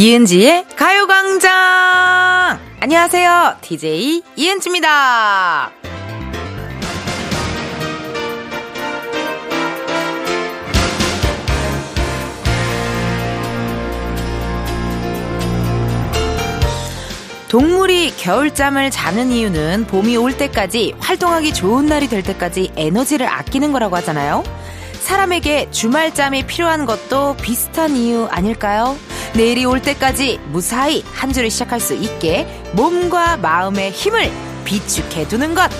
이은지의 가요광장! 안녕하세요. DJ 이은지입니다. 동물이 겨울잠을 자는 이유는 봄이 올 때까지 활동하기 좋은 날이 될 때까지 에너지를 아끼는 거라고 하잖아요. 사람에게 주말잠이 필요한 것도 비슷한 이유 아닐까요? 내일이 올 때까지 무사히 한 주를 시작할 수 있게 몸과 마음의 힘을 비축해 두는 것.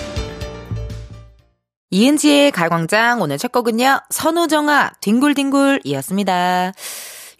이은지의 가광장 오늘 첫 곡은요. 선우정아 뒹굴뒹굴이었습니다.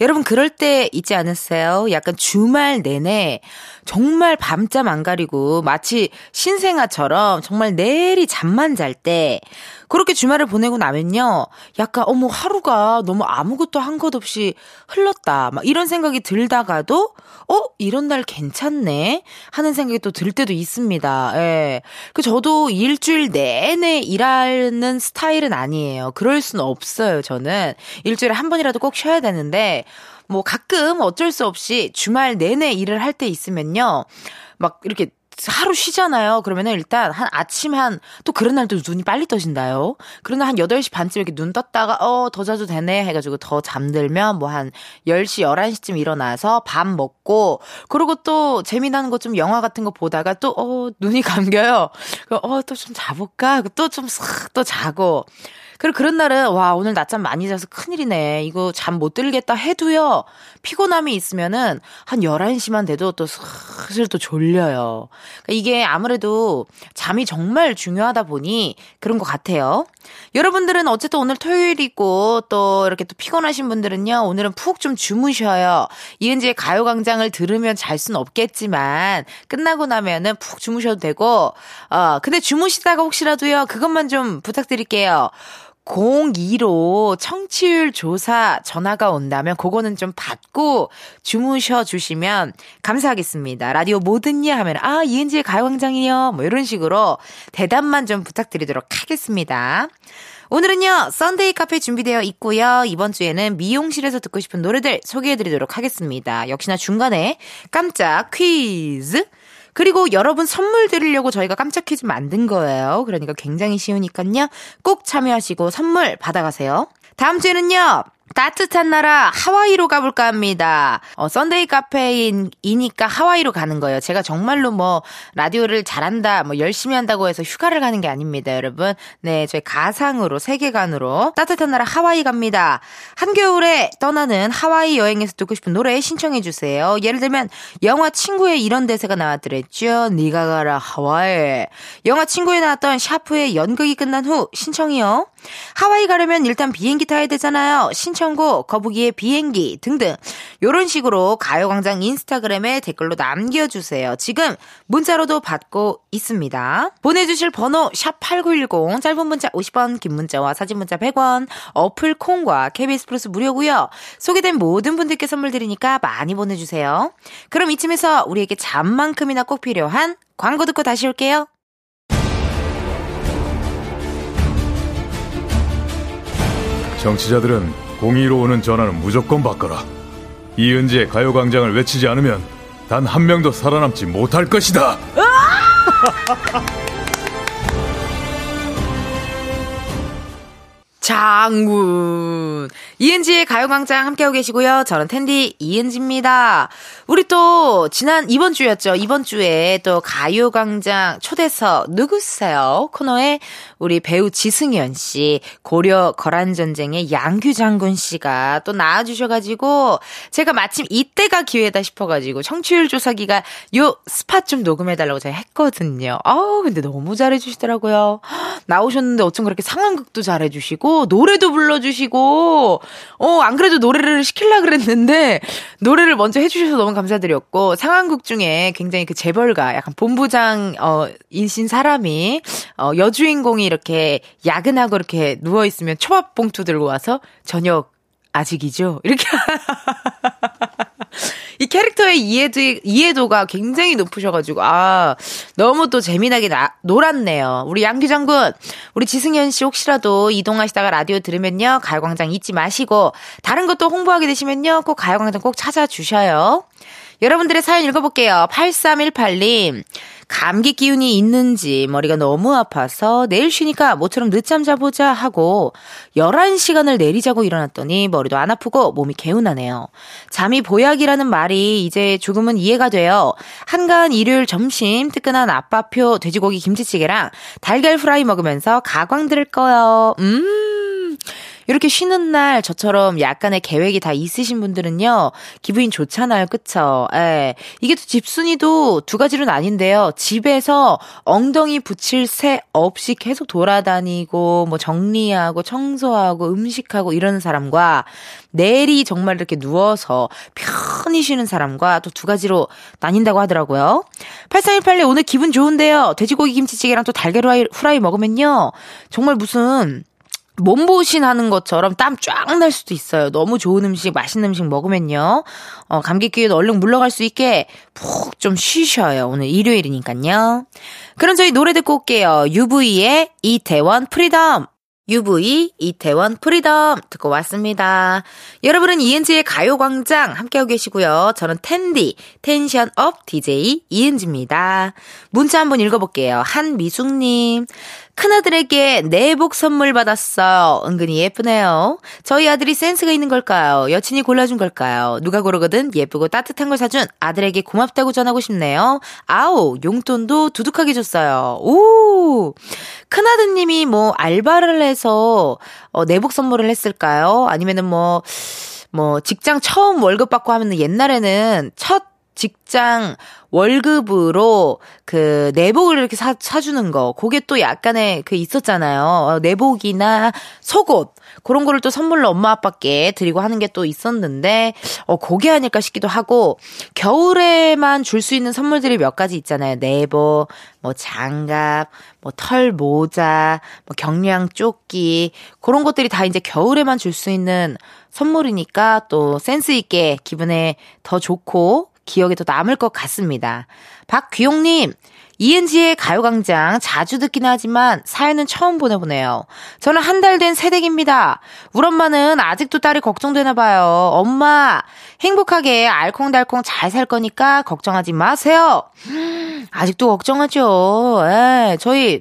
여러분 그럴 때 있지 않으세요? 약간 주말 내내 정말 밤잠 안 가리고 마치 신생아처럼 정말 내리 잠만 잘 때 그렇게 주말을 보내고 나면요. 약간 어머 하루가 너무 아무것도 한 것 없이 흘렀다. 막 이런 생각이 들다가도 어 이런 날 괜찮네 하는 생각이 또 들 때도 있습니다. 예. 그 저도 일주일 내내 일하는 스타일은 아니에요. 그럴 수는 없어요. 저는 일주일에 한 번이라도 꼭 쉬어야 되는데 뭐 가끔 어쩔 수 없이 주말 내내 일을 할 때 있으면요. 막 이렇게 하루 쉬잖아요. 그러면은 일단 한 아침 한, 또 그런 날도 눈이 빨리 떠진다요. 그러나 한 8시 반쯤 이렇게 눈 떴다가, 어, 더 자도 되네 해 가지고 더 잠들면 뭐 한 10시, 11시쯤 일어나서 밥 먹고, 그리고 또 재미나는 거 좀 영화 같은 거 보다가 또, 어, 눈이 감겨요. 어, 또 좀 자볼까? 또 좀 싹 또 자고. 그리고 그런 날은 와 오늘 낮잠 많이 자서 큰일이네. 이거 잠 못 들겠다 해도요. 피곤함이 있으면은 한 11시만 돼도 또 슬슬 또 졸려요. 그러니까 이게 아무래도 잠이 정말 중요하다 보니 그런 것 같아요. 여러분들은 어쨌든 오늘 토요일이고 또 이렇게 또 피곤하신 분들은요. 오늘은 푹 좀 주무셔요. 이은지의 가요광장을 들으면 잘 수는 없겠지만 끝나고 나면은 푹 주무셔도 되고 어 근데 주무시다가 혹시라도요. 그것만 좀 부탁드릴게요. 02로 청취율 조사 전화가 온다면 그거는 좀 받고 주무셔 주시면 감사하겠습니다. 라디오 뭐듣냐 하면 아 이은지의 가요광장이요 뭐 이런 식으로 대답만 좀 부탁드리도록 하겠습니다. 오늘은요 썬데이 카페 준비되어 있고요 이번 주에는 미용실에서 듣고 싶은 노래들 소개해드리도록 하겠습니다. 역시나 중간에 깜짝 퀴즈 그리고 여러분 선물 드리려고 저희가 깜짝 퀴즈 만든 거예요. 그러니까 굉장히 쉬우니까요. 꼭 참여하시고 선물 받아가세요. 다음 주에는요. 따뜻한 나라 하와이로 가볼까 합니다. 어, 썬데이 카페이니까 하와이로 가는 거예요. 제가 정말로 뭐 라디오를 잘한다, 뭐 열심히 한다고 해서 휴가를 가는 게 아닙니다, 여러분. 네, 저희 가상으로 세계관으로 따뜻한 나라 하와이 갑니다. 한겨울에 떠나는 하와이 여행에서 듣고 싶은 노래 신청해 주세요. 예를 들면 영화 친구에 이런 대사가 나왔더랬죠. 네가 가라 하와이. 영화 친구에 나왔던 샤프의 연극이 끝난 후 신청이요. 하와이 가려면 일단 비행기 타야 되잖아요. 신청 곡, 거북이의 비행기 등등. 요런 식으로 가요광장 인스타그램에 댓글로 남겨주세요. 지금 문자로도 받고 있습니다. 보내주실 번호 샵8910 짧은 문자 50원 긴 문자와 사진 문자 100원 어플 콩과 KBS 플러스 무료고요. 소개된 모든 분들께 선물 드리니까 많이 보내주세요. 그럼 이쯤에서 우리에게 잠만큼이나 꼭 필요한 광고 듣고 다시 올게요. 정치자들은 공의로 오는 전화는 무조건 바꿔라. 이은지의 가요광장을 외치지 않으면 단 한 명도 살아남지 못할 것이다. 장군. 이은지의 가요광장 함께하고 계시고요. 저는 텐디 이은지입니다. 우리 또, 지난, 이번 주였죠. 이번 주에 또 가요광장 초대석 누구세요? 코너에 우리 배우 지승현 씨, 고려 거란전쟁의 양규 장군 씨가 또 나와주셔가지고, 제가 마침 이때가 기회다 싶어가지고, 청취율 조사기가 요 스팟 좀 녹음해달라고 제가 했거든요. 아우, 근데 너무 잘해주시더라고요. 나오셨는데 어쩜 그렇게 상황극도 잘해주시고, 노래도 불러주시고, 어, 안 그래도 노래를 시킬라 그랬는데, 노래를 먼저 해주셔서 너무 감사드렸고, 상황극 중에 굉장히 그 재벌가, 약간 본부장, 어, 인신 사람이, 어, 여주인공이 이렇게 야근하고 이렇게 누워 있으면 초밥 봉투 들고 와서, 저녁, 아직이죠? 이렇게. 이 캐릭터에 서로의 이해도, 이해도가 굉장히 높으셔가지고, 아, 너무 또 재미나게 나, 놀았네요. 우리 양규 장군, 우리 지승현 씨 혹시라도 이동하시다가 라디오 들으면요, 가요광장 잊지 마시고, 다른 것도 홍보하게 되시면요, 꼭 가요광장 꼭 찾아주셔요. 여러분들의 사연 읽어볼게요. 8318님. 감기 기운이 있는지 머리가 너무 아파서 내일 쉬니까 모처럼 늦잠 자보자 하고 11시간을 내리자고 일어났더니 머리도 안 아프고 몸이 개운하네요. 잠이 보약이라는 말이 이제 조금은 이해가 돼요. 한가한 일요일 점심 뜨끈한 아빠표 돼지고기 김치찌개랑 달걀 프라이 먹으면서 가광 들을 거요. 음. 이렇게 쉬는 날 저처럼 약간의 계획이 다 있으신 분들은요, 기분이 좋잖아요. 그쵸? 예. 이게 또 집순이도 두 가지로 나뉜데요. 집에서 엉덩이 붙일 새 없이 계속 돌아다니고, 뭐 정리하고, 청소하고, 음식하고 이러는 사람과, 내일이 정말 이렇게 누워서 편히 쉬는 사람과 또 두 가지로 나뉜다고 하더라고요. 8318님 오늘 기분 좋은데요. 돼지고기 김치찌개랑 또 달걀 후라이 먹으면요. 정말 무슨 몸보신 하는 것처럼 땀 쫙 날 수도 있어요. 너무 좋은 음식, 맛있는 음식 먹으면요. 어, 감기 기운 얼른 물러갈 수 있게 푹 좀 쉬셔요. 오늘 일요일이니까요. 그럼 저희 노래 듣고 올게요. UV의 이태원 Freedom. UV, 이태원, Freedom 듣고 왔습니다. 여러분은 이은지의 가요광장 함께하고 계시고요. 저는 텐디, tension up DJ 이은지입니다. 문자 한번 읽어볼게요. 한미숙님. 큰아들에게 내복 선물 받았어요. 은근히 예쁘네요. 저희 아들이 센스가 있는 걸까요? 여친이 골라준 걸까요? 누가 고르거든 예쁘고 따뜻한 걸 사준 아들에게 고맙다고 전하고 싶네요. 아우, 용돈도 두둑하게 줬어요. 오! 큰아드님이 뭐 알바를 해서 어, 내복 선물을 했을까요? 아니면은 뭐, 뭐, 직장 처음 월급 받고 하면은 옛날에는 첫 직장 월급으로 그 내복을 이렇게 사, 사주는 거. 그게 또 약간의 그 있었잖아요. 어, 내복이나 속옷. 그런 거를 또 선물로 엄마 아빠께 드리고 하는 게 또 있었는데, 어, 그게 아닐까 싶기도 하고, 겨울에만 줄 수 있는 선물들이 몇 가지 있잖아요. 내복, 뭐 장갑, 뭐 털 모자, 뭐 경량 조끼. 그런 것들이 다 이제 겨울에만 줄 수 있는 선물이니까 또 센스 있게 기분에 더 좋고 기억에 더 남을 것 같습니다. 박귀용님, 이은지의 가요광장 자주 듣긴 하지만 사연은 처음 보내보네요. 저는 한 달 된 새댁입니다. 우리 엄마는 아직도 딸이 걱정되나 봐요. 엄마, 행복하게 알콩달콩 잘 살 거니까 걱정하지 마세요. 아직도 걱정하죠. 에, 예, 저희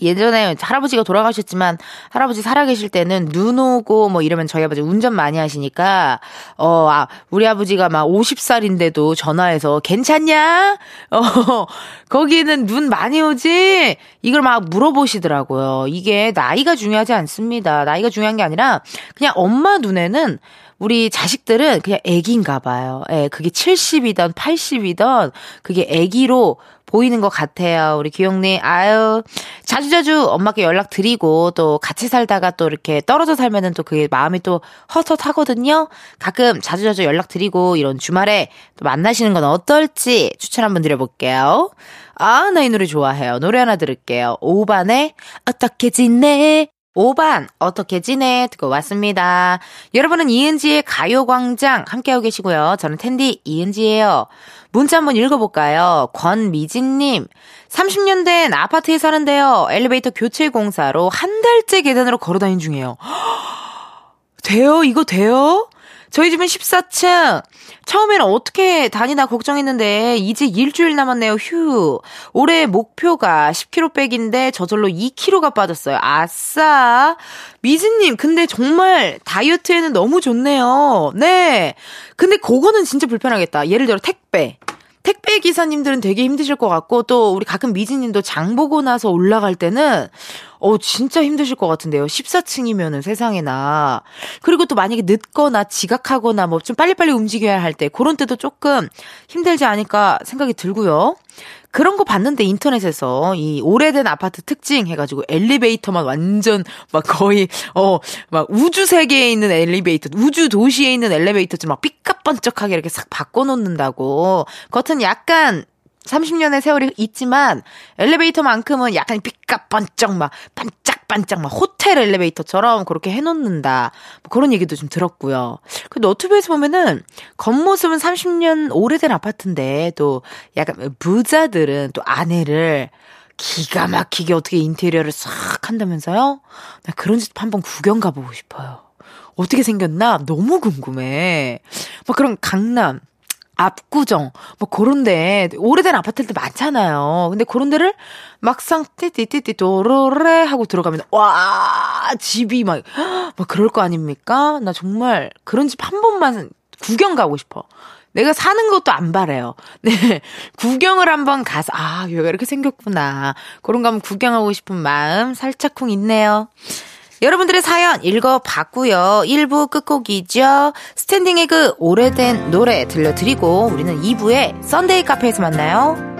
예전에 할아버지가 돌아가셨지만 할아버지 살아계실 때는 눈 오고 뭐 이러면 저희 아버지 운전 많이 하시니까 어 아, 우리 아버지가 막 50살인데도 전화해서 괜찮냐? 어 거기는 눈 많이 오지? 이걸 막 물어보시더라고요. 이게 나이가 중요하지 않습니다. 나이가 중요한 게 아니라 그냥 엄마 눈에는 우리 자식들은 그냥 애기인가 봐요. 예, 그게 70이던 80이던 그게 애기로 보이는 것 같아요. 우리 기영님, 아유, 자주자주 엄마께 연락 드리고 또 같이 살다가 또 이렇게 떨어져 살면은 또 그게 마음이 또 헛헛하거든요. 가끔 자주자주 연락 드리고 이런 주말에 또 만나시는 건 어떨지 추천 한번 드려볼게요. 아, 나 이 노래 좋아해요. 노래 하나 들을게요. 오반의 어떻게 지내? 5반 어떻게 지내 듣고 왔습니다. 여러분은 이은지의 가요광장 함께하고 계시고요. 저는 텐디 이은지예요. 문자 한번 읽어볼까요? 권미진님 30년 된 아파트에 사는데요. 엘리베이터 교체 공사로 한 달째 계단으로 걸어다닌 중이에요. 돼요? 이거 돼요? 저희 집은 14층. 처음에는 어떻게 다니나 걱정했는데 이제 일주일 남았네요. 휴. 올해 목표가 10kg 빼기인데 저절로 2kg가 빠졌어요. 아싸. 미진님, 근데 정말 다이어트에는 너무 좋네요. 네. 근데 그거는 진짜 불편하겠다. 예를 들어 택배. 택배 기사님들은 되게 힘드실 것 같고 또 우리 가끔 미진님도 장 보고 나서 올라갈 때는 어, 진짜 힘드실 것 같은데요. 14층이면은 세상에나. 그리고 또 만약에 늦거나 지각하거나 뭐 좀 빨리빨리 움직여야 할 때, 그런 때도 조금 힘들지 않을까 생각이 들고요. 그런 거 봤는데 인터넷에서 이 오래된 아파트 특징 해가지고 엘리베이터만 완전 막 거의 어 막 우주 세계에 있는 엘리베이터, 우주 도시에 있는 엘리베이터처럼 막 삐까 번쩍하게 이렇게 싹 바꿔놓는다고. 겉은 약간 30년의 세월이 있지만 엘리베이터만큼은 약간 삐까번쩍 막 반짝 반짝반짝 막 호텔 엘리베이터처럼 그렇게 해놓는다. 뭐 그런 얘기도 좀 들었고요. 그 너튜브에서 보면은 겉모습은 30년 오래된 아파트인데 또 약간 부자들은 또 아내를 기가 막히게 어떻게 인테리어를 싹 한다면서요? 나 그런 집 한번 구경 가보고 싶어요. 어떻게 생겼나? 너무 궁금해. 막 그런 강남, 압구정, 뭐 그런 데 오래된 아파트들 많잖아요. 근데 그런 데를 막상 띠띠띠띠 도로레 하고 들어가면 와 집이 막, 막 그럴 거 아닙니까? 나 정말 그런 집 한 번만 구경 가고 싶어. 내가 사는 것도 안 바래요. 네. 구경을 한번 가서, 아, 여기가 이렇게 생겼구나. 그런 거 한번 구경하고 싶은 마음 살짝쿵 있네요. 여러분들의 사연 읽어봤고요. 1부 끝곡이죠. 스탠딩 에그 오래된 노래 들려드리고 우리는 2부에 썬데이 카페에서 만나요.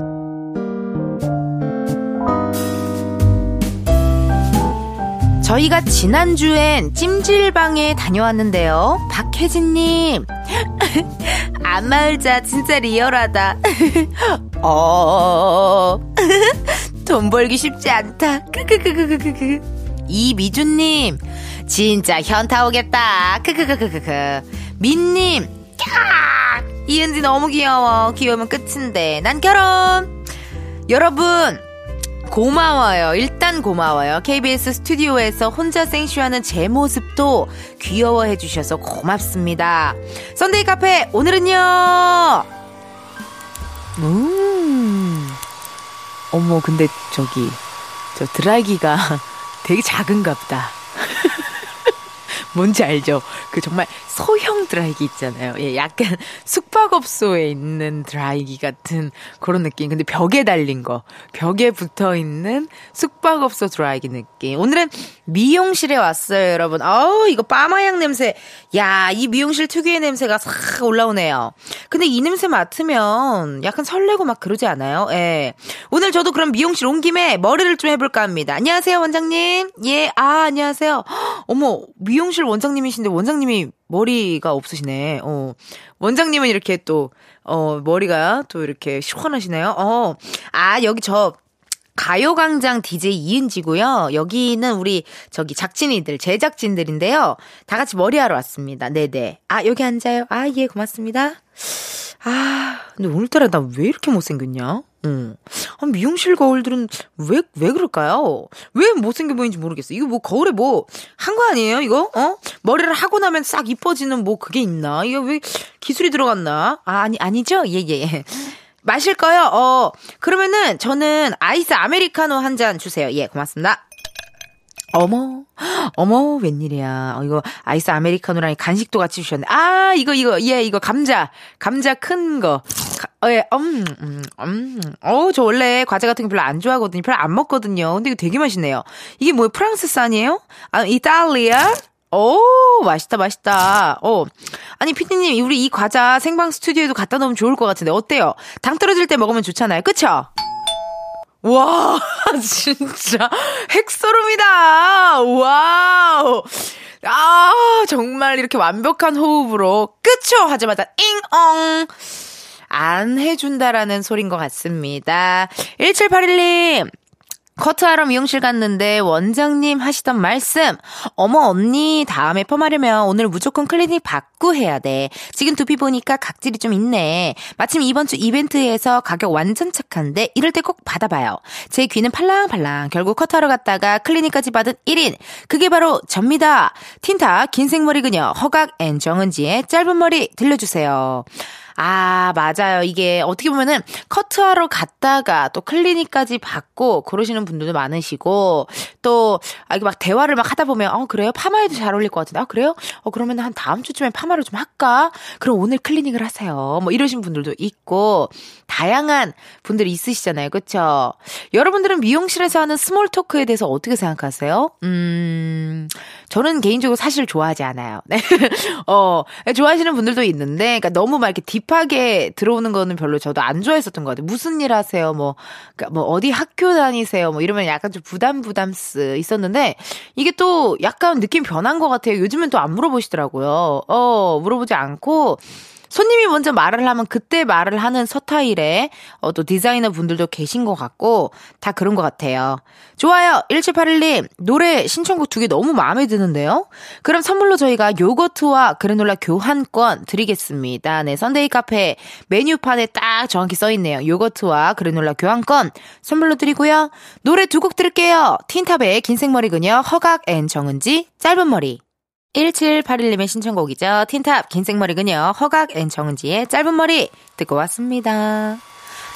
저희가 지난주엔 찜질방에 다녀왔는데요. 박혜진님. 안마의자 진짜 리얼하다. 어. 돈 벌기 쉽지 않다. 크크크크크크. 이미주님. 진짜 현타 오겠다. 크크크크크크. 민님. 이은지 너무 귀여워. 귀여우면 끝인데. 난 결혼. 여러분. 고마워요. 일단 고마워요. KBS 스튜디오에서 혼자 생쇼하는 제 모습도 귀여워해 주셔서 고맙습니다. 썬데이 카페 오늘은요. 음. 어머 근데 저기 저 드라이기가 되게 작은갑다. 뭔지 알죠? 그 정말 소형 드라이기 있잖아요. 예, 약간 숙박업소에 있는 드라이기 같은 그런 느낌. 근데 벽에 달린 거. 벽에 붙어 있는 숙박업소 드라이기 느낌. 오늘은 미용실에 왔어요, 여러분. 아우, 이거 빠마향 냄새. 야, 이 미용실 특유의 냄새가 싹 올라오네요. 근데 이 냄새 맡으면 약간 설레고 막 그러지 않아요? 예. 오늘 저도 그럼 미용실 온 김에 머리를 좀 해볼까 합니다. 안녕하세요, 원장님. 예, 아, 안녕하세요. 어머, 미용실 원장님이신데 원장님이 머리가 없으시네. 어. 원장님은 이렇게 또, 어, 머리가 또 이렇게 시원하시네요. 어. 아, 여기 저, 가요광장 DJ 이은지고요. 여기는 우리 저기 작진이들 제작진들인데요. 다 같이 머리하러 왔습니다. 네네. 아 여기 앉아요. 아 예 고맙습니다. 아 근데 오늘따라 나 왜 이렇게 못생겼냐? 응. 아, 미용실 거울들은 왜, 왜 그럴까요? 왜 못생겨 보이는지 모르겠어. 이거 뭐 거울에 뭐, 한 거 아니에요, 이거? 어? 머리를 하고 나면 싹 이뻐지는 뭐 그게 있나? 이거 왜 기술이 들어갔나? 아, 아니, 아니죠? 예, 예, 예. 마실 거요? 어, 그러면은 저는 아이스 아메리카노 한 잔 주세요. 예, 고맙습니다. 어머, 어머, 웬일이야. 어, 이거 아이스 아메리카노랑 간식도 같이 주셨네. 아, 이거, 이거, 예, 이거 감자. 감자 큰 거. 가, 예, 음, 음, 음. 어, 저 원래 과자 같은 거 별로 안 좋아하거든요. 별로 안 먹거든요. 근데 이거 되게 맛있네요. 이게 뭐예요? 프랑스산이에요? 아, 이탈리아? 오, 맛있다, 맛있다. 어. 아니, 피디님, 우리 이 과자 생방 스튜디오에도 갖다 놓으면 좋을 것 같은데, 어때요? 당 떨어질 때 먹으면 좋잖아요. 그쵸? 와, 진짜 핵소름이다. 와우. 아, 정말 이렇게 완벽한 호흡으로 끝초 하자마자 잉 엉. 안 해준다라는 소린 것 같습니다. 1781님, 커트하러 미용실 갔는데 원장님 하시던 말씀. 어머 언니 다음에 펌하려면 오늘 무조건 클리닉 받고 해야 돼. 지금 두피 보니까 각질이 좀 있네. 마침 이번 주 이벤트에서 가격 완전 착한데 이럴 때 꼭 받아봐요. 제 귀는 팔랑팔랑. 결국 커트하러 갔다가 클리닉까지 받은 1인. 그게 바로 접니다. 틴탑 긴 생머리 그녀 허각 and 정은지의 짧은 머리 들려주세요. 아, 맞아요. 이게 어떻게 보면은 커트하러 갔다가 또 클리닉까지 받고 그러시는 분들도 많으시고 또 아, 이게 막 대화를 막 하다 보면 어, 그래요? 파마에도 잘 어울릴 것 같은데. 아, 그래요? 어, 그러면 한 다음 주쯤에 파마를 좀 할까? 그럼 오늘 클리닉을 하세요. 뭐 이러신 분들도 있고 다양한 분들이 있으시잖아요. 그쵸? 여러분들은 미용실에서 하는 small talk에 대해서 어떻게 생각하세요? 음, 저는 개인적으로 사실 좋아하지 않아요. 네. 어, 좋아하시는 분들도 있는데, 그러니까 너무 막 이렇게 딥하게 들어오는 거는 별로 저도 안 좋아했었던 것 같아요. 무슨 일 하세요? 뭐, 그러니까 뭐 어디 학교 다니세요? 뭐 이러면 약간 좀 부담 부담스 있었는데, 이게 또 약간 느낌 변한 것 같아요. 요즘은 또 안 물어보시더라고요. 어, 물어보지 않고, 손님이 먼저 말을 하면 그때 말을 하는 서타일의 어, 또 디자이너 분들도 계신 것 같고 다 그런 것 같아요. 좋아요. 1781님 노래 신청곡 두 개 너무 마음에 드는데요. 그럼 선물로 저희가 요거트와 그래놀라 교환권 드리겠습니다. 네, 선데이 카페 메뉴판에 딱 정확히 써 있네요. 요거트와 그래놀라 교환권 선물로 드리고요. 노래 두 곡 들을게요. 틴탑의 긴 생머리 그녀 허각 and 정은지 짧은 머리 1781님의 신청곡이죠. 틴탑 긴생머리 그녀 허각 and 정은지의 짧은 머리 듣고 왔습니다.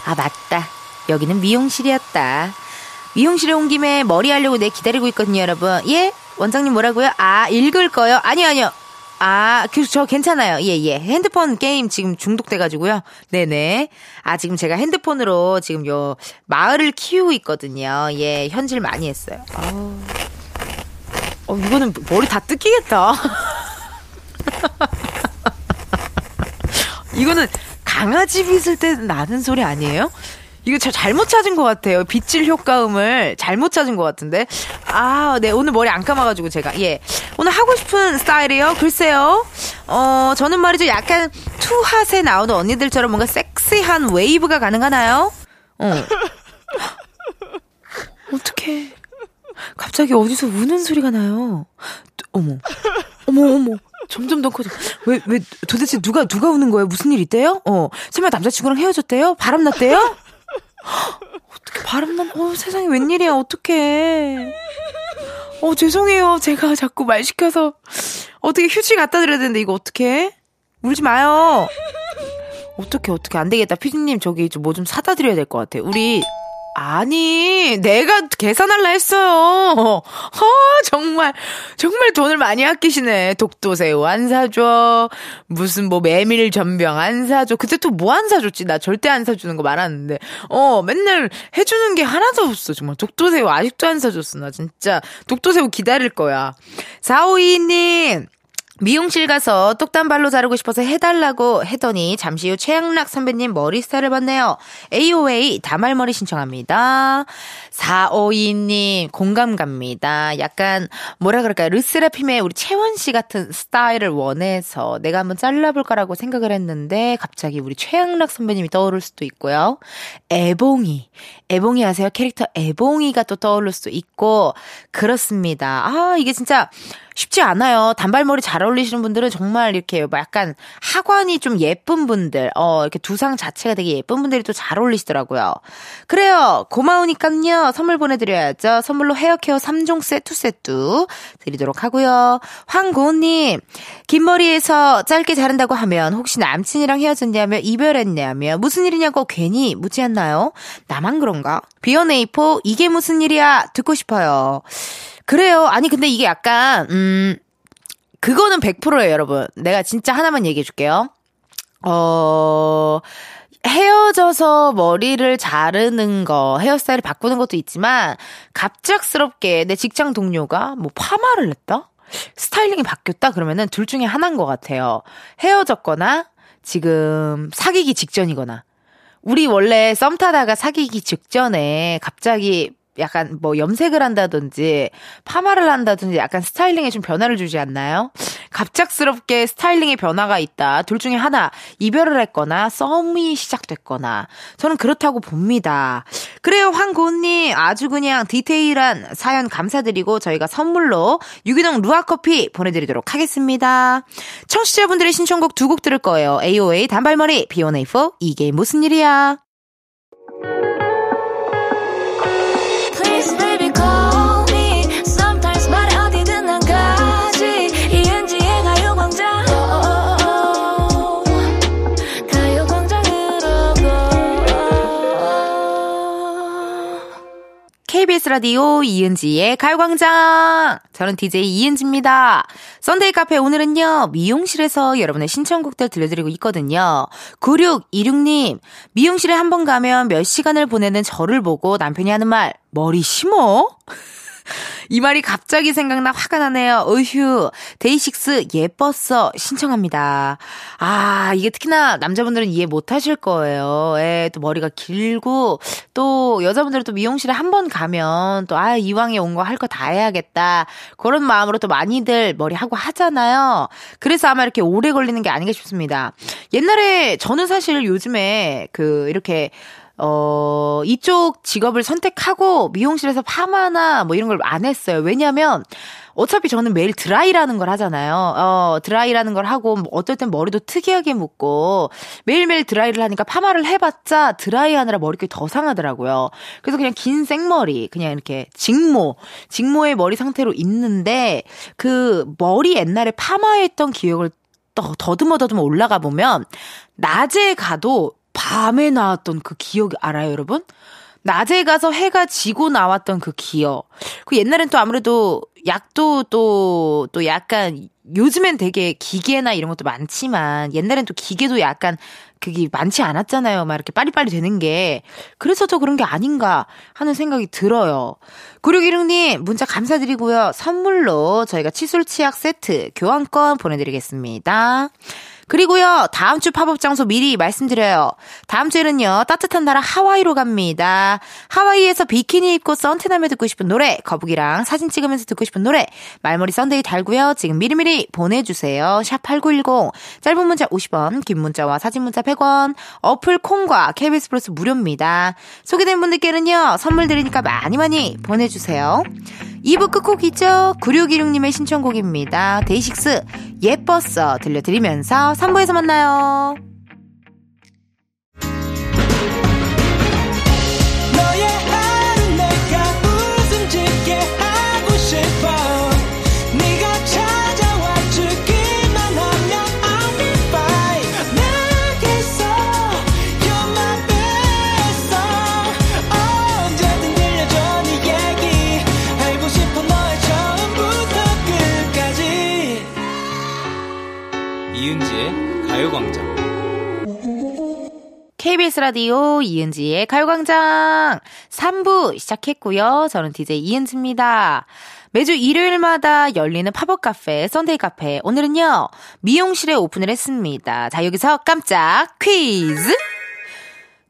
아 맞다. 여기는 미용실이었다. 미용실에 온 김에 머리 하려고 내 기다리고 있거든요, 여러분. 예? 원장님 뭐라고요? 아, 읽을 거요? 아니요, 아니요. 아, 교수, 저 괜찮아요. 예, 예. 핸드폰 게임 지금 중독돼가지고요. 네네. 아, 지금 제가 핸드폰으로 지금 요, 마을을 키우고 있거든요. 예, 현질 많이 했어요. 아우. 어, 이거는 머리 다 뜯기겠다. 이거는 강아지 빗을 때 나는 소리 아니에요? 이거 저 잘못 찾은 것 같아요. 빗질 효과음을 잘못 찾은 것 같은데. 아, 네. 오늘 머리 안 감아가지고 제가. 예. 오늘 하고 싶은 스타일이요? 글쎄요. 어, 저는 말이죠. 약간 투핫에 나오는 언니들처럼 뭔가 섹시한 웨이브가 가능하나요? 어. 어떡해. 갑자기 어디서 우는 소리가 나요. 어머, 어머, 어머. 점점 더 커져. 왜, 왜, 도대체 누가, 누가 우는 거예요? 무슨 일 있대요? 어. 설마 남자친구랑 헤어졌대요? 바람났대요? 어떻게 바람난, 어, 세상에 웬일이야, 어떡해. 어, 죄송해요. 제가 자꾸 말 시켜서. 어떻게 휴지 갖다 드려야 되는데, 이거 어떡해? 울지 마요. 어떻게, 어떻게. 안 되겠다. 피디님, 저기 좀 뭐좀 사다 드려야 될 것 같아. 우리 아니, 내가 계산할라 했어요. 아, 정말, 정말 돈을 많이 아끼시네. 독도새우 안 사줘. 무슨 뭐 메밀 전병 안 사줘. 그때 또 뭐 안 사줬지? 나 절대 안 사주는 거 말았는데. 어, 맨날 해주는 게 하나도 없어. 정말 독도새우 아직도 안 사줬어. 나 진짜 독도새우 기다릴 거야. 4522님, 미용실 가서 똑단발로 자르고 싶어서 해달라고 했더니 잠시 후 최양락 선배님 머리 스타일을 봤네요. AOA 다말머리 신청합니다. 452님 공감 갑니다. 약간 뭐라 그럴까요? 르세라핌의 우리 채원 씨 같은 스타일을 원해서 내가 한번 잘라볼까라고 생각을 했는데 갑자기 우리 최양락 선배님이 떠오를 수도 있고요. 애봉이. 애봉이 아세요? 캐릭터 애봉이가 또 떠오를 수도 있고 그렇습니다. 아 이게 진짜 쉽지 않아요. 단발머리 잘 어울리시는 분들은 정말 이렇게 뭐 약간 하관이 좀 예쁜 분들, 어, 이렇게 두상 자체가 되게 예쁜 분들이 또 잘 어울리시더라고요. 그래요. 고마우니깐요. 선물 보내드려야죠. 선물로 헤어케어 3종 세트 세트 드리도록 하고요. 황고은님, 긴 머리에서 짧게 자른다고 하면 혹시 남친이랑 헤어졌냐며 이별했냐며 무슨 일이냐고 괜히 묻지 않나요? 나만 그런가? 비어네이포 이게 무슨 일이야? 듣고 싶어요. 그래요. 아니, 근데 이게 약간, 음, 그거는 100%예요, 여러분. 내가 진짜 하나만 얘기해 줄게요. 어, 헤어져서 머리를 자르는 거, 헤어스타일을 바꾸는 것도 있지만, 갑작스럽게 내 직장 동료가 뭐 파마를 했다? 스타일링이 바뀌었다? 그러면은 둘 중에 하나인 것 같아요. 헤어졌거나, 지금 사귀기 직전이거나. 우리 원래 썸 타다가 사귀기 직전에 갑자기 약간 뭐 염색을 한다든지 파마를 한다든지 약간 스타일링에 좀 변화를 주지 않나요? 갑작스럽게 스타일링에 변화가 있다. 둘 중에 하나 이별을 했거나 썸이 시작됐거나 저는 그렇다고 봅니다. 그래요 황고은님 아주 그냥 디테일한 사연 감사드리고 저희가 선물로 유기농 루아커피 보내드리도록 하겠습니다. 청취자분들의 신청곡 두 곡 들을 거예요. AOA 단발머리 B1A4 이게 무슨 일이야 KBS 라디오 이은지의 가요광장. 저는 DJ 이은지입니다. 썬데이 카페 오늘은요, 미용실에서 여러분의 신청곡들 들려드리고 있거든요. 9626님, 미용실에 한 번 가면 몇 시간을 보내는 저를 보고 남편이 하는 말, 머리 심어? 이 말이 갑자기 생각나 화가 나네요. 어휴. 데이식스 예뻤어. 신청합니다. 아, 이게 특히나 남자분들은 이해 못 하실 거예요. 예, 또 머리가 길고, 또 여자분들은 또 미용실에 한 번 가면 또, 아, 이왕에 온 거 할 거 다 해야겠다. 그런 마음으로 또 많이들 머리 하고 하잖아요. 그래서 아마 이렇게 오래 걸리는 게 아닌가 싶습니다. 옛날에 저는 사실 요즘에 그, 이렇게 어, 이쪽 직업을 선택하고 미용실에서 파마나 뭐 이런 걸 안 했어요. 왜냐면 어차피 저는 매일 드라이라는 걸 하잖아요. 어, 드라이라는 걸 하고 뭐 어떨 땐 머리도 특이하게 묶고 매일매일 드라이를 하니까 파마를 해봤자 드라이 하느라 머리결이 더 상하더라고요. 그래서 그냥 긴 생머리, 그냥 이렇게 직모, 직모의 머리 상태로 있는데 그 머리 옛날에 파마했던 기억을 또 더듬어 더듬어 올라가 보면 낮에 가도 밤에 나왔던 그 기억이 알아요, 여러분? 낮에 가서 해가 지고 나왔던 그 기억. 그 옛날엔 또 아무래도 약도 또, 또 약간 요즘엔 되게 기계나 이런 것도 많지만 옛날엔 또 기계도 약간 그게 많지 않았잖아요. 막 이렇게 빨리빨리 되는 게. 그래서 더 그런 게 아닌가 하는 생각이 들어요. 9616님, 문자 감사드리고요. 선물로 저희가 칫솔 치약 세트 교환권 보내드리겠습니다. 그리고요, 다음 주 팝업 장소 미리 말씀드려요. 다음 주에는요, 따뜻한 나라 하와이로 갑니다. 하와이에서 비키니 입고 썬텐하며 듣고 싶은 노래, 거북이랑 사진 찍으면서 듣고 싶은 노래, 말머리 썬데이 달고요. 지금 미리미리 보내주세요. 샵8910. 짧은 문자 50원, 긴 문자와 사진 문자 100원, 어플 콩과 KBS 플러스 무료입니다. 소개된 분들께는요, 선물 드리니까 많이 많이 보내주세요. 2부 끝곡이죠. 9616님의 신청곡입니다. 데이식스 예뻤어 들려드리면서 3부에서 만나요. 가요광장 KBS 라디오 이은지의 가요광장 3부 시작했고요. 저는 DJ 이은지입니다. 매주 일요일마다 열리는 팝업 카페, 썬데이 카페. 오늘은요, 미용실에 오픈을 했습니다. 자, 여기서 깜짝 퀴즈!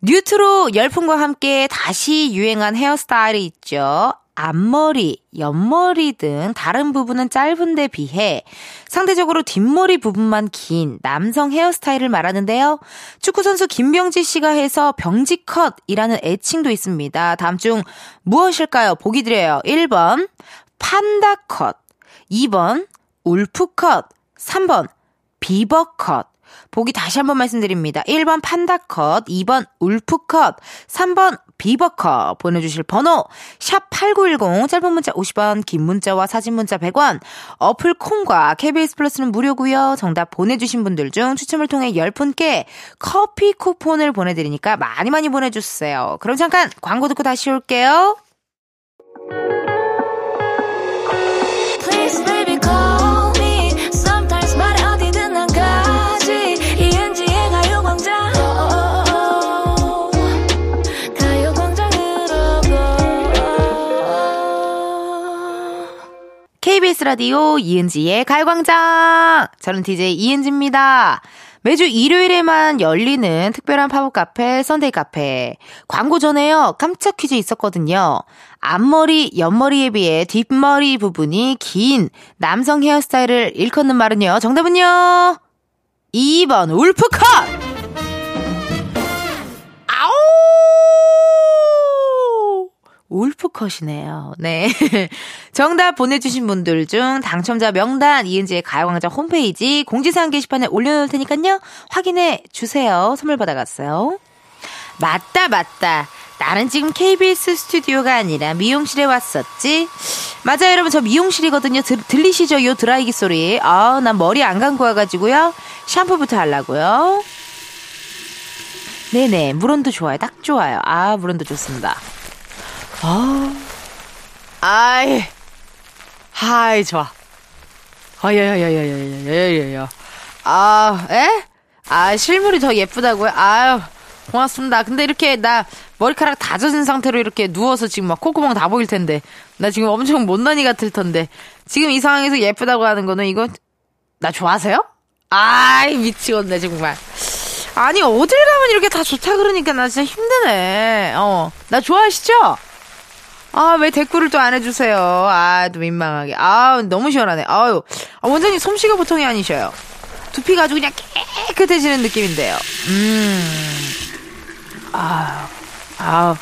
뉴트로 열풍과 함께 다시 유행한 헤어스타일이 있죠. 앞머리, 옆머리 등 다른 부분은 짧은데 비해 상대적으로 뒷머리 부분만 긴 남성 헤어스타일을 말하는데요. 축구선수 김병지 씨가 해서 병지컷이라는 애칭도 있습니다. 다음 중 무엇일까요? 보기 드려요. 1번 판다컷, 2번 울프컷, 3번 비버컷. 보기 다시 한번 말씀드립니다. 1번 판다컷, 2번 울프컷, 3번 비버커 보내주실 번호 샵8910 짧은 문자 50원 긴 문자와 사진 문자 100원 어플 콩과 KBS 플러스는 무료고요. 정답 보내주신 분들 중 추첨을 통해 10분께 커피 쿠폰을 보내드리니까 많이 많이 보내주세요. 그럼 잠깐 광고 듣고 다시 올게요 라디오 이은지의 가요광장. 저는 DJ 이은지입니다. 매주 일요일에만 열리는 특별한 팝업 카페, 썬데이 카페. 광고 전에요, 깜짝 퀴즈 있었거든요. 앞머리, 옆머리에 비해 뒷머리 부분이 긴 남성 헤어스타일을 일컫는 말은요. 정답은요? 2번, wolf cut! 울프컷이네요. 네. 정답 보내주신 분들 중 당첨자 명단 이은지의 가요광장 홈페이지 공지사항 게시판에 올려놓을 테니까요. 확인해 주세요. 선물 받아갔어요. 맞다, 맞다. 나는 지금 KBS 스튜디오가 아니라 미용실에 왔었지. 맞아요, 여러분. 저 미용실이거든요. 들, 들리시죠? 요 드라이기 소리. 아, 난 머리 안 감고 와가지고요. 샴푸부터 하려고요. 네네. 물온도 좋아요. 딱 좋아요. 아, 물온도 좋습니다. 아, 아이, 하이, 좋아. 아야야야야야야야야야. 아, 에? 아, 실물이 더 예쁘다고요? 아유, 고맙습니다. 근데 이렇게 나 머리카락 다 젖은 상태로 이렇게 누워서 지금 막 콧구멍 다 보일 텐데. 나 지금 엄청 못난이 같을 텐데. 지금 이 상황에서 예쁘다고 하는 거는 이거, 나 좋아하세요? 아이, 미치겠네, 정말. 아니, 어딜 가면 이렇게 다 좋다 그러니까 나 진짜 힘드네. 어. 나 좋아하시죠? 아, 왜 댓글을 또 안 해주세요? 아, 또 민망하게. 아, 너무 시원하네. 아유. 아, 원장님 솜씨가 보통이 아니셔요. 두피가 아주 그냥 깨끗해지는 느낌인데요. 음. 아, 아.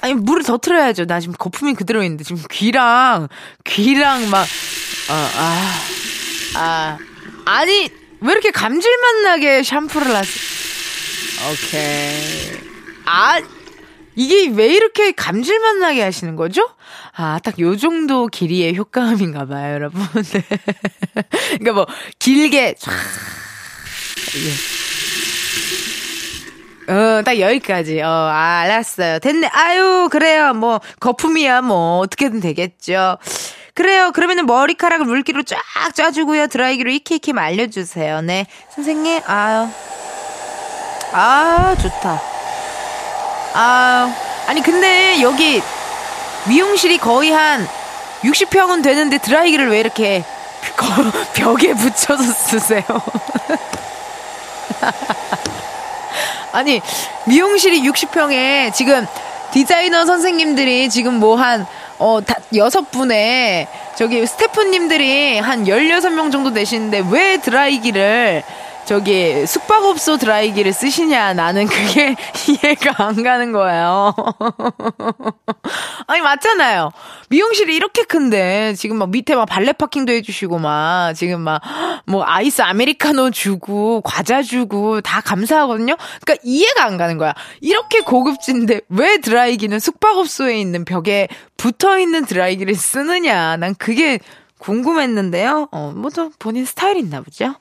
아니, 물을 더 틀어야죠. 나 지금 거품이 그대로 있는데, 지금 귀랑, 귀랑 막, 어, 아, 아. 아니, 왜 이렇게 감질맛 나게 샴푸를 하지? 오케이. 아, 이게 왜 이렇게 감질맛 나게 하시는 거죠? 아, 딱 요 정도 길이의 효과음인가 봐요, 여러분. 네. 그러니까 뭐, 길게, 쫙, 예. 어, 딱 여기까지. 어, 아, 알았어요. 됐네. 아유, 그래요. 뭐, 거품이야, 뭐, 어떻게든 되겠죠. 그래요. 그러면은 머리카락을 물기로 쫙 짜주고요. 드라이기로 이케 이케 말려주세요. 네. 선생님, 아유. 아, 좋다. 아, 아니 근데 여기 미용실이 거의 한 60평은 되는데 드라이기를 왜 이렇게 벽에 붙여서 쓰세요? 아니 미용실이 60평에 지금 디자이너 선생님들이 지금 뭐한 어, 다, 여섯 분의 저기 스태프님들이 한 16명 정도 되시는데 왜 드라이기를 저기 숙박업소 드라이기를 쓰시냐 나는 그게 이해가 안 가는 거예요. 아니 맞잖아요. 미용실이 이렇게 큰데 지금 막 밑에 막 발레 파킹도 해주시고 막 지금 막 뭐 아이스 아메리카노 주고 과자 주고 다 감사하거든요. 그러니까 이해가 안 가는 거야. 이렇게 고급진데 왜 드라이기는 숙박업소에 있는 벽에 붙어 있는 드라이기를 쓰느냐. 난 그게 궁금했는데요. 어, 뭐또 본인 스타일 있나 보죠.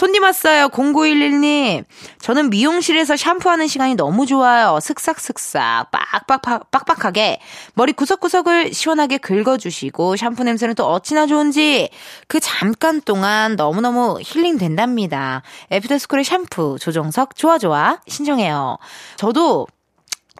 손님 왔어요. 0911님. 저는 미용실에서 샴푸하는 시간이 너무 좋아요. 슥싹슥싹 빡빡 빡빡하게 머리 구석구석을 시원하게 긁어주시고 샴푸 냄새는 또 어찌나 좋은지 그 잠깐 동안 너무너무 힐링 된답니다. 애프터스쿨의 샴푸 조정석 좋아 좋아 신청해요. 저도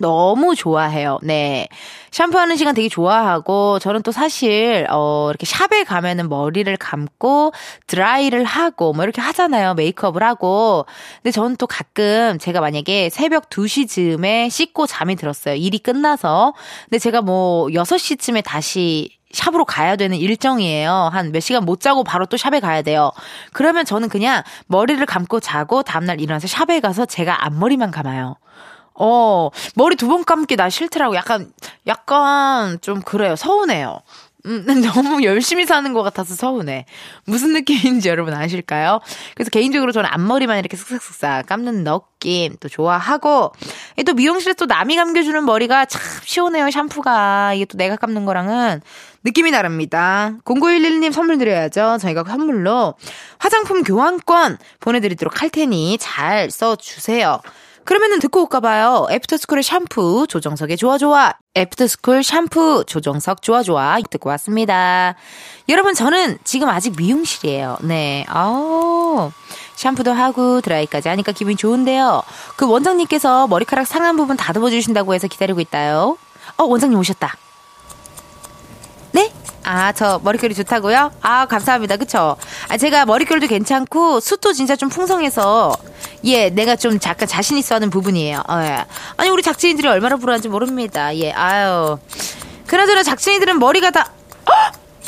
너무 좋아해요. 네. 샴푸하는 시간 되게 좋아하고, 저는 또 사실, 어, 이렇게 샵에 가면은 머리를 감고, 드라이를 하고, 뭐 이렇게 하잖아요. 메이크업을 하고. 근데 저는 또 가끔 제가 만약에 새벽 2시 즈음에 씻고 잠이 들었어요. 일이 끝나서. 근데 제가 뭐 6시쯤에 다시 샵으로 가야 되는 일정이에요. 한 몇 시간 못 자고 바로 또 샵에 가야 돼요. 그러면 저는 그냥 머리를 감고 자고 다음날 일어나서 샵에 가서 제가 앞머리만 감아요. 어, 머리 두 번 감기 나 싫더라고. 약간, 약간 좀 그래요. 서운해요. 음, 너무 열심히 사는 것 같아서 서운해. 무슨 느낌인지 여러분 아실까요? 그래서 개인적으로 저는 앞머리만 이렇게 쓱싹쓱싹 감는 느낌 또 좋아하고, 또 미용실에 또 남이 감겨주는 머리가 참 시원해요, 샴푸가. 이게 또 내가 감는 거랑은 느낌이 다릅니다. 0911님 선물 드려야죠. 저희가 선물로 화장품 교환권 보내드리도록 할 테니 잘 써주세요. 그러면은 듣고 올까 봐요. 애프터스쿨의 샴푸 조정석의 좋아 좋아. 애프터스쿨 샴푸 조정석 좋아 좋아 듣고 왔습니다. 여러분 저는 지금 아직 미용실이에요. 네. 아우. 샴푸도 하고 드라이까지 하니까 기분이 좋은데요. 그 원장님께서 머리카락 상한 부분 다듬어 주신다고 해서 기다리고 있다요. 어, 원장님 오셨다. 네? 아, 저 머릿결이 좋다고요? 아, 감사합니다. 그쵸? 아, 제가 머릿결도 괜찮고, 숱도 진짜 좀 풍성해서, 예, 내가 좀 잠깐 자신 있어 하는 부분이에요. 어, 예. 아니, 우리 작진이들이 얼마나 불안한지 모릅니다. 예, 아유. 그나저나 작진이들은 머리가 다, 어!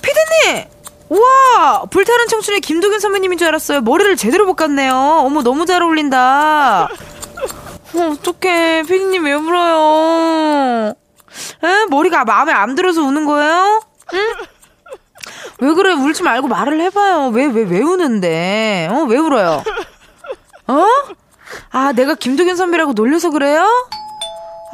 피디님! 우와! 불타는 청춘의 김도균 선배님인 줄 알았어요. 머리를 제대로 볶았네요. 어머, 너무 잘 어울린다. 어, 어떡해. 피디님 왜 울어요? 에? 머리가 마음에 안 들어서 우는 거예요? 응? 왜 그래? 울지 말고 말을 해봐요. 왜, 왜, 왜 우는데? 어, 왜 울어요? 어? 아, 내가 김도균 선배라고 놀려서 그래요?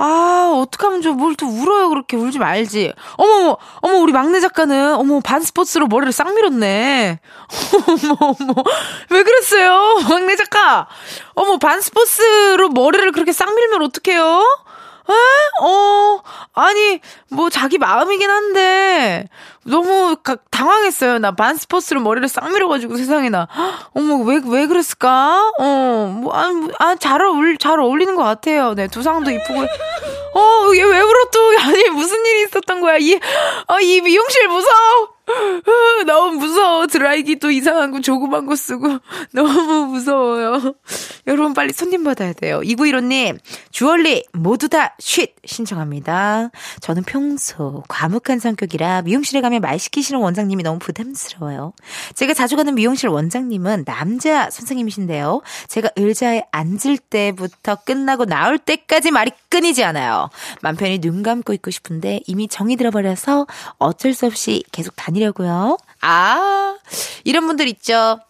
아, 어떡하면 좋아. 뭘또 울어요. 그렇게 울지 말지. 어머, 어머, 우리 막내 작가는, 어머, 반스포츠로 머리를 싹 밀었네. 어머, 어머. 왜 그랬어요? 막내 작가. 어머, 반스포츠로 머리를 그렇게 싹 밀면 어떡해요? 에? 어, 아니, 뭐 자기 마음이긴 한데, 너무 가, 당황했어요. 나 반스퍼스로 머리를 싹 밀어가지고 세상에나. 어머, 왜, 왜 그랬을까? 어, 뭐, 아, 뭐, 아, 잘 어울, 잘 어울리는 것 같아요. 네, 두상도 이쁘고. 어, 얘 왜 울어 또? 아니, 무슨 일이 있었던 거야? 이, 아, 이 미용실 무서워! 너무 무서워. 드라이기 또 이상한 거 조그만 거 쓰고. 너무 무서워요. 여러분 빨리 손님 받아야 돼요. 2915님, 주얼리 모두 다 쉿 신청합니다. 저는 평소 과묵한 성격이라 미용실에 가면 말 시키시는 원장님이 너무 부담스러워요. 제가 자주 가는 미용실 원장님은 남자 선생님이신데요. 제가 의자에 앉을 때부터 끝나고 나올 때까지 말이 끊이지 않아요. 맘 편히 눈 감고 있고 싶은데 이미 정이 들어버려서 어쩔 수 없이 계속 다니 아니려고요. 아, 이런 분들 있죠.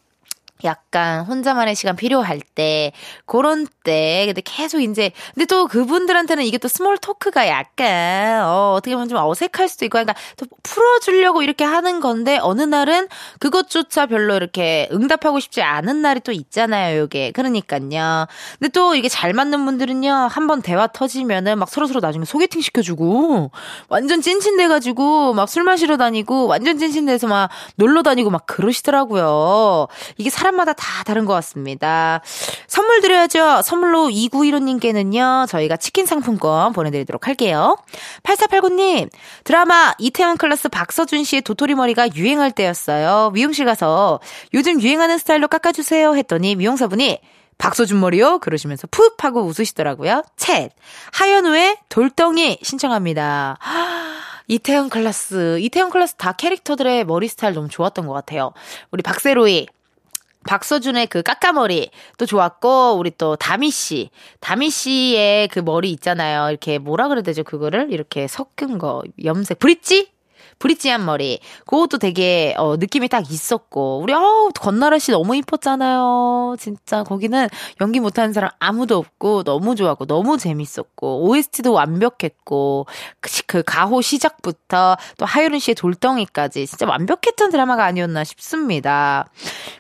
약간 혼자만의 시간 필요할 때 그런 때 근데 계속 이제 근데 또 그분들한테는 이게 또 small talk가 약간 어 어떻게 보면 좀 어색할 수도 있고 그러니까 또 풀어주려고 이렇게 하는 건데 어느 날은 그것조차 별로 이렇게 응답하고 싶지 않은 날이 또 있잖아요 요게. 그러니까요. 근데 또 이게 잘 맞는 분들은요 한번 대화 터지면은 막 서로서로 나중에 소개팅 시켜주고 완전 찐친 돼가지고 막 술 마시러 다니고 완전 찐친 돼서 막 놀러 다니고 막 그러시더라고요. 이게 사람 사람마다 다 다른 것 같습니다. 선물 드려야죠. 선물로 2915님께는요, 저희가 치킨 상품권 보내드리도록 할게요. 8489님, 드라마 이태원 클래스 박서준 씨의 도토리 머리가 유행할 때였어요. 미용실 가서 요즘 유행하는 스타일로 깎아주세요 했더니 미용사분이 박서준 머리요? 그러시면서 푹 하고 웃으시더라고요. 챗. 하현우의 돌덩이 신청합니다. 이태원 클래스. 이태원 클래스 다 캐릭터들의 머리 스타일 너무 좋았던 것 같아요. 우리 박세로이, 박서준의 그 까까머리 또 좋았고 우리 또 다미 씨. 다미 씨의 그 머리 있잖아요. 이렇게 뭐라 그래야 되죠 그거를? 이렇게 섞은 거. 염색. 브릿지 브릿지한 머리. 그것도 되게 어, 느낌이 딱 있었고 우리 어 권나라 씨 너무 이뻤잖아요. 진짜 거기는 연기 못하는 사람 아무도 없고 너무 좋았고 너무 재밌었고 OST도 완벽했고 그, 그 가호 시작부터 또 하유른 씨의 돌덩이까지 진짜 완벽했던 드라마가 아니었나 싶습니다.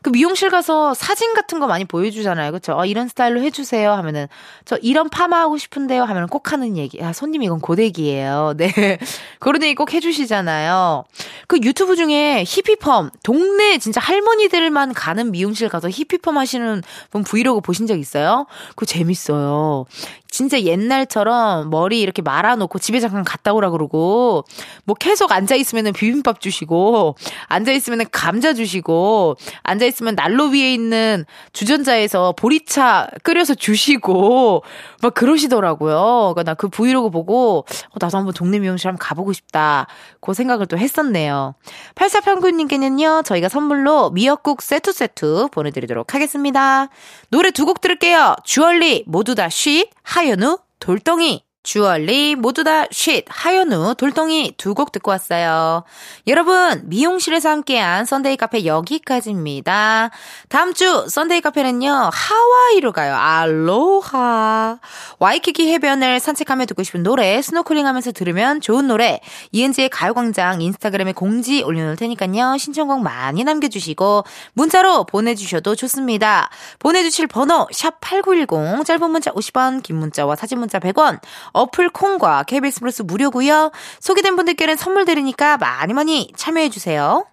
그 미용실 가서 사진 같은 거 많이 보여주잖아요. 그렇죠? 어, 이런 스타일로 해주세요 하면은 저 이런 파마 하고 싶은데요 하면 꼭 하는 얘기. 아 손님 이건 고데기예요. 네 얘기 꼭 해주시잖아요. 있잖아요. 그 유튜브 중에 히피펌, 동네 진짜 할머니들만 가는 미용실 가서 히피펌 하시는 분 브이로그 보신 적 있어요? 그거 재밌어요. 진짜 옛날처럼 머리 이렇게 말아놓고 집에 잠깐 갔다 오라 그러고 뭐 계속 앉아 있으면은 비빔밥 주시고 앉아 있으면은 감자 주시고 앉아 있으면 난로 위에 있는 주전자에서 보리차 끓여서 주시고 막 그러시더라고요. 그러니까 나 그 브이로그 보고 어, 나도 한번 동네 미용실 한번 가보고 싶다. 그 생각 을 또 했었네요. 84평균님께는요 저희가 선물로 미역국 세트 세트 보내드리도록 하겠습니다. 노래 두 곡 들을게요. 주얼리 모두 다 쉿, 하현우, 돌덩이. 주얼리 모두 다 쉿, 하현우, 돌덩이 두 곡 듣고 왔어요. 여러분, 미용실에서 함께한 썬데이 카페 여기까지입니다. 다음 주 썬데이 카페는요, 하와이로 가요. 알로하. 와이키키 해변을 산책하며 듣고 싶은 노래, 스노클링 하면서 들으면 좋은 노래, 이은지의 가요광장 인스타그램에 공지 올려놓을 테니까요, 신청곡 많이 남겨주시고, 문자로 보내주셔도 좋습니다. 보내주실 번호, 샵8910, 짧은 문자 50원, 긴 문자와 사진 문자 100원, 어플 콩과 KBS 플러스 무료고요. 소개된 분들께는 선물 드리니까 많이 많이 참여해 주세요.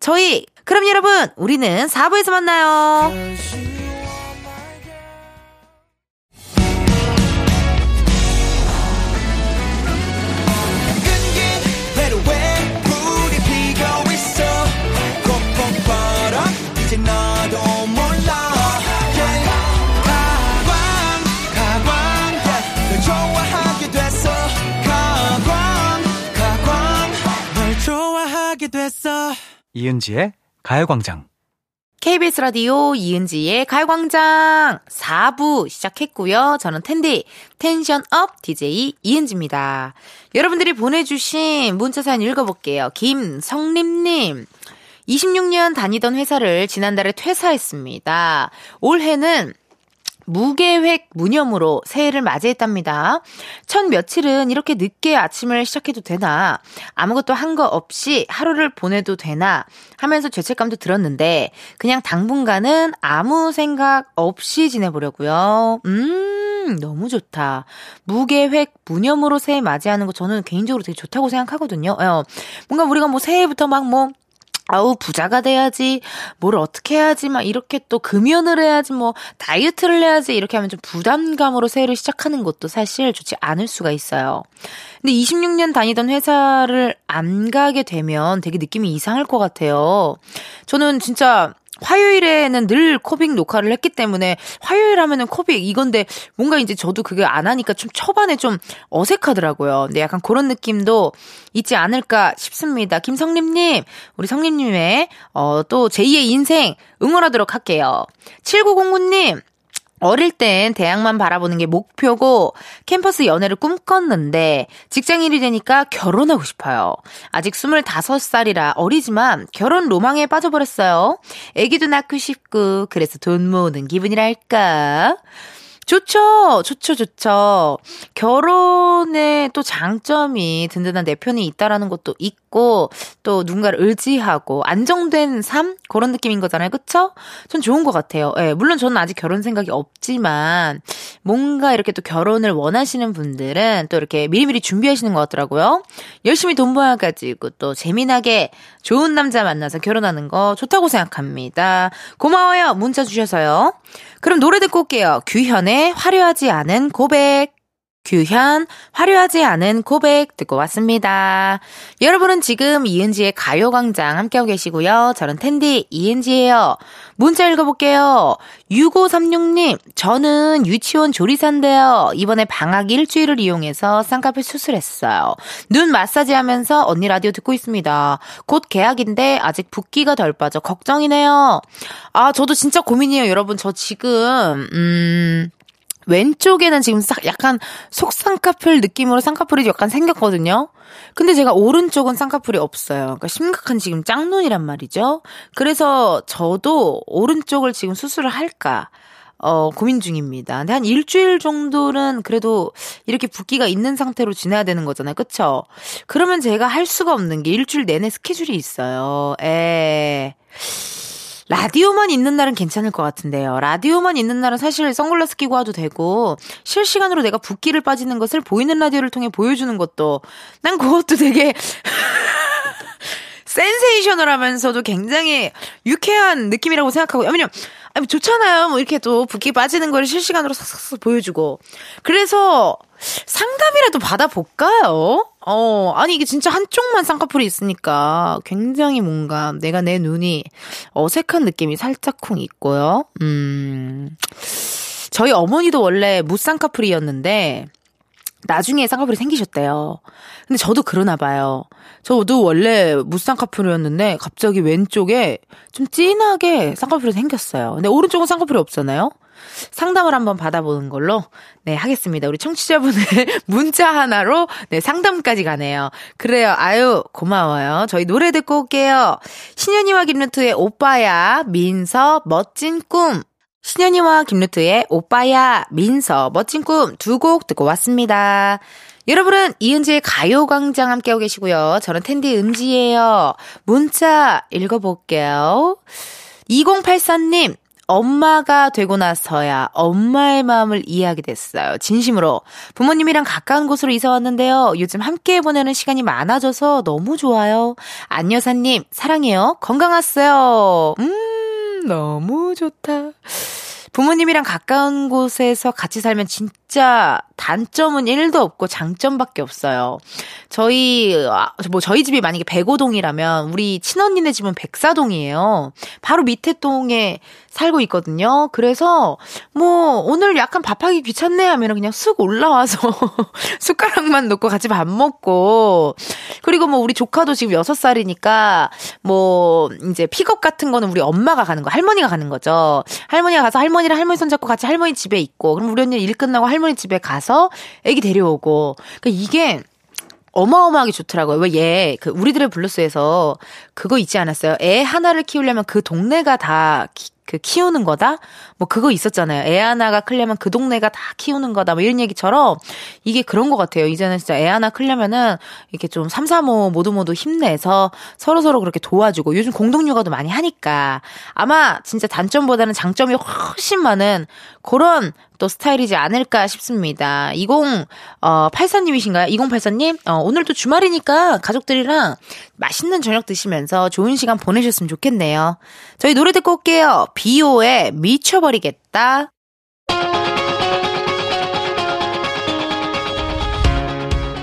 저희 그럼 여러분 우리는 4부에서 만나요. 됐어. 이은지의 가요광장. KBS 라디오 이은지의 가요광장 4부 시작했고요. 저는 텐디 텐션업 DJ 이은지입니다. 여러분들이 보내주신 문자 사연 읽어볼게요. 김성림님. 26년 다니던 회사를 지난달에 퇴사했습니다. 올해는 무계획 무념으로 새해를 맞이했답니다. 첫 며칠은 이렇게 늦게 아침을 시작해도 되나, 아무것도 한 거 없이 하루를 보내도 되나 하면서 죄책감도 들었는데, 그냥 당분간은 아무 생각 없이 지내보려고요. 음, 음, 너무 좋다. 무계획, 무념으로 새해 맞이하는 거 저는 개인적으로 되게 좋다고 생각하거든요. 어, 뭔가 우리가 뭐 새해부터 막 뭐, 아우 부자가 돼야지 뭘 어떻게 해야지 막 이렇게 또 금연을 해야지 뭐 다이어트를 해야지 이렇게 하면 좀 부담감으로 새해를 시작하는 것도 사실 좋지 않을 수가 있어요. 근데 26년 다니던 회사를 안 가게 되면 되게 느낌이 이상할 것 같아요. 저는 진짜 화요일에는 늘 코빅 녹화를 했기 때문에 화요일 하면은 코빅 이건데 뭔가 이제 저도 그게 안 하니까 좀 초반에 좀 어색하더라고요. 근데 약간 그런 느낌도 있지 않을까 싶습니다. 김성림님, 우리 성림님의 어, 또 제2의 인생 응원하도록 할게요. 7909님, 어릴 땐 대학만 바라보는 게 목표고 캠퍼스 연애를 꿈꿨는데 직장인이 되니까 결혼하고 싶어요. 아직 25살이라 어리지만 결혼 로망에 빠져버렸어요. 애기도 낳고 싶고 그래서 돈 모으는 기분이랄까. 좋죠. 좋죠. 좋죠. 결혼의 또 장점이 든든한 내 편이 있다라는 것도 있 고 또 누군가를 의지하고 안정된 삶 그런 느낌인 거잖아요. 그쵸? 전 좋은 것 같아요. 예, 물론 저는 아직 결혼 생각이 없지만 뭔가 이렇게 또 결혼을 원하시는 분들은 또 이렇게 미리미리 준비하시는 것 같더라고요. 열심히 돈 모아가지고 또 재미나게 좋은 남자 만나서 결혼하는 거 좋다고 생각합니다. 고마워요. 문자 주셔서요. 그럼 노래 듣고 올게요. 규현의 화려하지 않은 고백. 규현, 화려하지 않은 고백 듣고 왔습니다. 여러분은 지금 이은지의 가요광장 함께하고 계시고요. 저는 텐디 이은지예요. 문자 읽어볼게요. 6536님, 저는 유치원 조리사인데요. 이번에 방학 일주일을 이용해서 쌍꺼풀 수술했어요. 눈 마사지 하면서 언니 라디오 듣고 있습니다. 곧 개학인데 아직 붓기가 덜 빠져 걱정이네요. 아, 저도 진짜 고민이에요, 여러분. 저 지금, 음, 왼쪽에는 지금 약간 속 쌍꺼풀 느낌으로 쌍꺼풀이 약간 생겼거든요. 근데 제가 오른쪽은 쌍꺼풀이 없어요. 그러니까 심각한 지금 짱눈이란 말이죠. 그래서 저도 오른쪽을 지금 수술을 할까 어, 고민 중입니다. 근데 한 일주일 정도는 그래도 이렇게 붓기가 있는 상태로 지내야 되는 거잖아요. 그쵸? 그러면 제가 할 수가 없는 게 일주일 내내 스케줄이 있어요. 에. 라디오만 있는 날은 괜찮을 것 같은데요. 라디오만 있는 날은 사실 선글라스 끼고 와도 되고 실시간으로 내가 붓기를 빠지는 것을 보이는 라디오를 통해 보여주는 것도 난 그것도 되게 센세이셔널 하면서도 굉장히 유쾌한 느낌이라고 생각하고 왜냐면 아니 좋잖아요. 뭐 이렇게 또 붓기 빠지는 걸 실시간으로 싹싹 보여주고 그래서 상담이라도 받아볼까요? 어, 아니, 이게 진짜 한쪽만 쌍꺼풀이 있으니까 굉장히 뭔가 내가 내 눈이 어색한 느낌이 살짝쿵 있고요. 음, 저희 어머니도 원래 무쌍꺼풀이었는데, 나중에 쌍꺼풀이 생기셨대요. 근데 저도 그러나 봐요. 저도 원래 무쌍꺼풀이었는데 갑자기 왼쪽에 좀 진하게 쌍꺼풀이 생겼어요. 근데 오른쪽은 쌍꺼풀이 없잖아요. 상담을 한번 받아보는 걸로 네 하겠습니다. 우리 청취자분의 문자 하나로 네 상담까지 가네요. 그래요. 아유 고마워요. 저희 노래 듣고 올게요. 신현이와 김루트의 오빠야 민서 멋진 꿈. 신현이와 김루트의 오빠야 민서 멋진 꿈 두 곡 듣고 왔습니다. 여러분은 이은지의 가요광장 함께하고 계시고요. 저는 텐디 은지예요. 문자 읽어볼게요. 2084님, 엄마가 되고 나서야 엄마의 마음을 이해하게 됐어요. 진심으로. 부모님이랑 가까운 곳으로 이사 왔는데요. 요즘 함께 보내는 시간이 많아져서 너무 좋아요. 안 여사님, 사랑해요. 건강하세요. 음, 너무 좋다. 부모님이랑 가까운 곳에서 같이 살면 진짜 단점은 1도 없고 장점밖에 없어요. 저희, 아, 뭐 저희 집이 만약에 백오동이라면 우리 친언니네 집은 백사동이에요. 바로 밑에 동에 살고 있거든요. 그래서 뭐 오늘 약간 밥하기 귀찮네 하면 그냥 쑥 올라와서 숟가락만 놓고 같이 밥 먹고 그리고 뭐 우리 조카도 지금 6살이니까 뭐 이제 픽업 같은 거는 우리 엄마가 가는 거, 할머니가 가는 거죠. 할머니가 가서 할머니랑 할머니 손잡고 같이 할머니 집에 있고 그럼 우리 언니 일 끝나고 할머니 집에 가서 애기 데려오고 그러니까 이게 어마어마하게 좋더라고요. 왜 얘, 그, 우리들의 블루스에서 그거 있지 않았어요? 애 하나를 키우려면 그 동네가 다 키, 그 키우는 거다? 뭐 그거 있었잖아요. 애 하나가 크려면 그 동네가 다 키우는 거다. 뭐 이런 얘기처럼 이게 그런 것 같아요. 이제는 진짜 애 하나 크려면은 이렇게 좀 삼삼오 모두 모두 힘내서 서로 서로 그렇게 도와주고 요즘 공동 육아도 많이 하니까 아마 진짜 단점보다는 장점이 훨씬 많은 그런 또 스타일이지 않을까 싶습니다. 2084님이신가요? 2084님? 어, 오늘도 주말이니까 가족들이랑 맛있는 저녁 드시면서 좋은 시간 보내셨으면 좋겠네요. 저희 노래 듣고 올게요. 비오의 미쳐버 리겠다.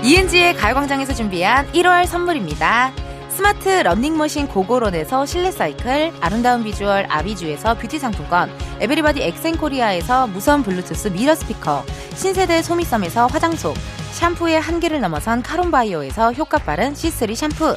이은지의 가요광장에서 준비한 1월 선물입니다. 스마트 러닝머신 고고론에서 실내 사이클, 아름다운 비주얼 아비주에서 뷰티 상품권, 에브리바디 엑센코리아에서 무선 블루투스 미러 스피커, 신세대 소미섬에서 화장솜, 샴푸의 한계를 넘어선 카론바이오에서 효과 빠른 C3 샴푸,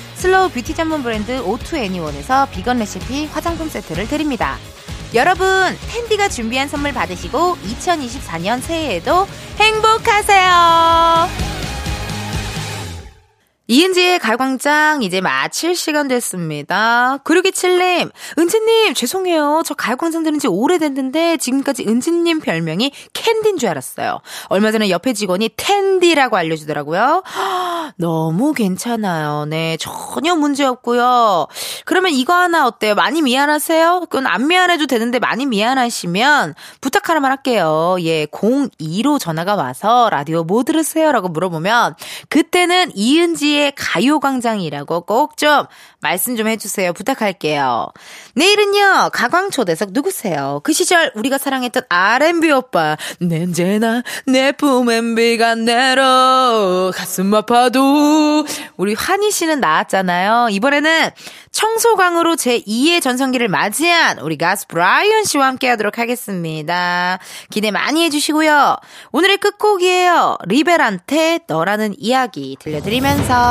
슬로우 뷰티 전문 브랜드 오투애니원에서 비건 레시피 화장품 세트를 드립니다. 여러분, 텐디가 준비한 선물 받으시고 2024년 새해에도 행복하세요! 이은지의 가광장 이제 마칠 시간 됐습니다. 그르기칠님, 은지님, 죄송해요. 저 가광장 들은 지 오래됐는데 지금까지 은지님 별명이 캔디인 줄 알았어요. 얼마 전에 옆에 직원이 텐디라고 알려주더라고요. 너무 괜찮아요. 네, 전혀 문제 없고요. 그러면 이거 하나 어때요? 많이 미안하세요? 그건 안 미안해도 되는데 많이 미안하시면 부탁 하나만 할게요. 예, 02로 전화가 와서 라디오 뭐 들으세요? 라고 물어보면 그때는 이은지의 가요광장이라고 꼭 좀 말씀 좀 해주세요. 부탁할게요. 내일은요, 가광초대석 누구세요? 그 시절 우리가 사랑했던 R&B 오빠. 낸제나 내 품엔 비가 내려 가슴 아파도 우리 환희 씨는 나왔잖아요. 이번에는 청소광으로 제2의 전성기를 맞이한 우리 가수 브라이언 씨와 함께 하도록 하겠습니다. 기대 많이 해주시고요. 오늘의 끝곡이에요. 리벨한테 너라는 이야기 들려드리면서